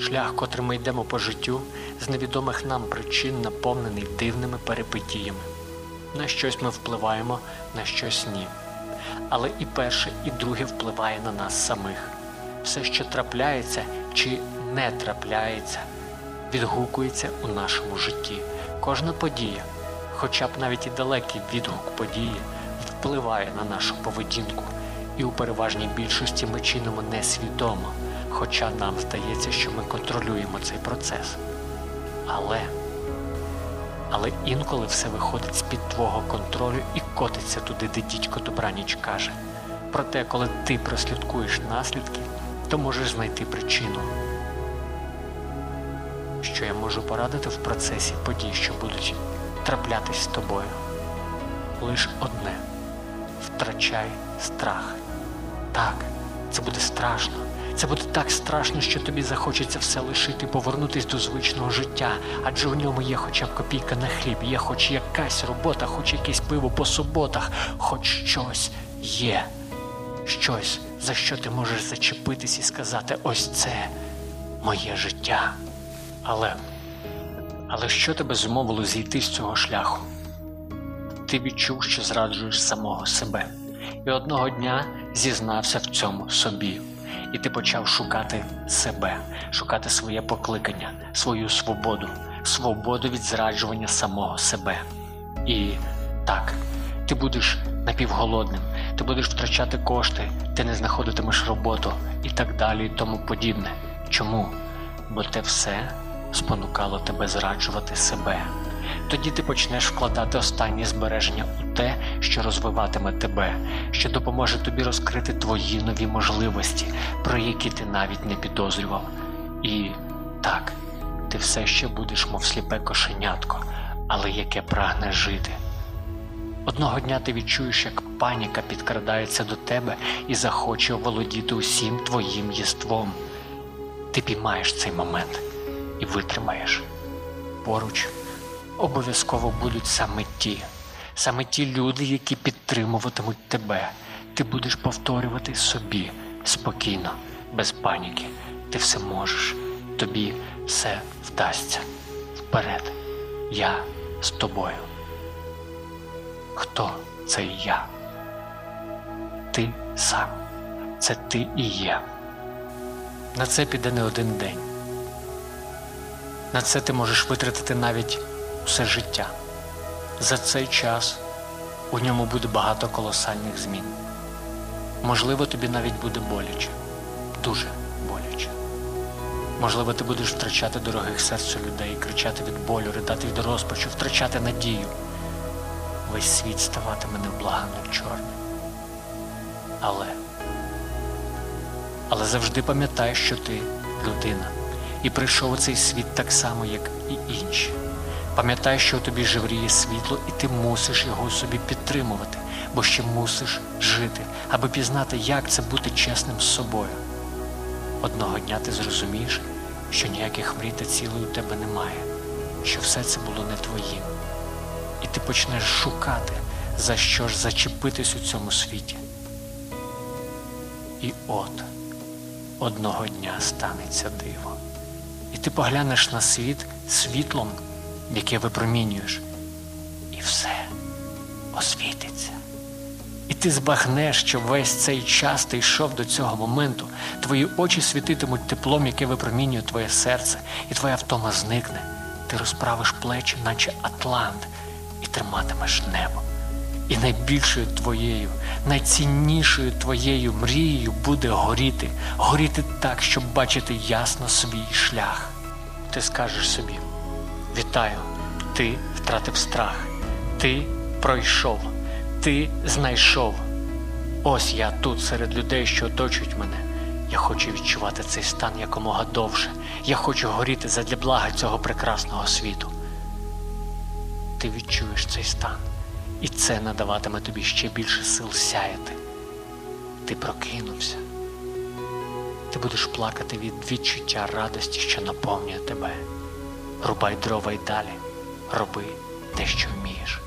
Шлях, котрим ми йдемо по життю, з невідомих нам причин наповнений дивними перипетіями. На щось ми впливаємо, на щось ні. Але і перше, і друге впливає на нас самих. Все, що трапляється чи не трапляється, відгукується у нашому житті. Кожна подія, хоча б навіть і далекий відгук події, впливає на нашу поведінку, і у переважній більшості ми чинимо несвідомо, хоча нам здається, що ми контролюємо цей процес. Але але інколи все виходить з-під твого контролю і котиться туди, де дідько добраніч каже. Проте, коли ти прослідкуєш наслідки, то можеш знайти причину. Що я можу порадити в процесі подій, що будуть траплятись з тобою? Лиш одне втрачай страх. Так, це буде страшно. Це буде так страшно, що тобі захочеться все лишити, повернутись до звичного життя, адже в ньому є хоча б копійка на хліб, є хоч якась робота, хоч якесь пиво по суботах, хоч щось є. Щось, за що ти можеш зачепитись і сказати, ось це моє життя. Але, але що тебе зумовило зійти з цього шляху? Ти відчув, що зраджуєш самого себе, і одного дня зізнався в цьому собі. І ти почав шукати себе, шукати своє покликання, свою свободу, свободу від зраджування самого себе. І так, ти будеш напівголодним, ти будеш втрачати кошти, ти не знаходитимеш роботу і так далі, і тому подібне. Чому? Бо те все спонукало тебе зраджувати себе. Тоді ти почнеш вкладати останні збереження у те, що розвиватиме тебе, що допоможе тобі розкрити твої нові можливості, про які ти навіть не підозрював. І так, ти все ще будеш, мов сліпе кошенятко, але яке прагне жити. Одного дня ти відчуєш, як паніка підкрадається до тебе і захоче оволодіти усім твоїм єством. Ти піймаєш цей момент і витримаєш поруч обов'язково будуть саме ті, саме ті люди, які підтримуватимуть тебе. Ти будеш повторювати собі спокійно, без паніки. Ти все можеш, тобі все вдасться. Вперед, я з тобою. Хто цей я? Ти сам. Це ти і є. На це піде не один день. На це ти можеш витратити навіть все життя. За цей час у ньому буде багато колосальних змін. Можливо, тобі навіть буде боляче, дуже боляче. Можливо, ти будеш втрачати дорогих серцю людей, кричати від болю, ридати від розпачу, втрачати надію. Весь світ ставатиме невблаганно чорним. Але, але завжди пам'ятай, що ти людина, і прийшов у цей світ так само, як і інші. Пам'ятай, що у тобі живріє світло, і ти мусиш його собі підтримувати, бо ще мусиш жити, аби пізнати, як це бути чесним з собою. Одного дня ти зрозумієш, що ніяких мрій та цілей у тебе немає, що все це було не твоїм. І ти почнеш шукати, за що ж зачепитись у цьому світі. І от одного дня станеться диво. І ти поглянеш на світ світлом яке випромінюєш, і все освітиться. І ти збагнеш, що весь цей час ти йшов до цього моменту, твої очі світитимуть теплом, яке випромінює твоє серце, і твоя втома зникне. Ти розправиш плечі, наче Атлант, і триматимеш небо. І найбільшою твоєю, найціннішою твоєю мрією буде горіти, горіти так, щоб бачити ясно свій шлях. Ти скажеш собі. Вітаю, ти втратив страх, ти пройшов, ти знайшов. Ось я тут серед людей, що оточують мене. Я хочу відчувати цей стан якомога довше. Я хочу горіти задля блага цього прекрасного світу. Ти відчуєш цей стан, і це надаватиме тобі ще більше сил сяяти. Ти прокинувся. Ти будеш плакати від відчуття радості, що наповнює тебе. Рубай дрова й далі, роби те, що вмієш.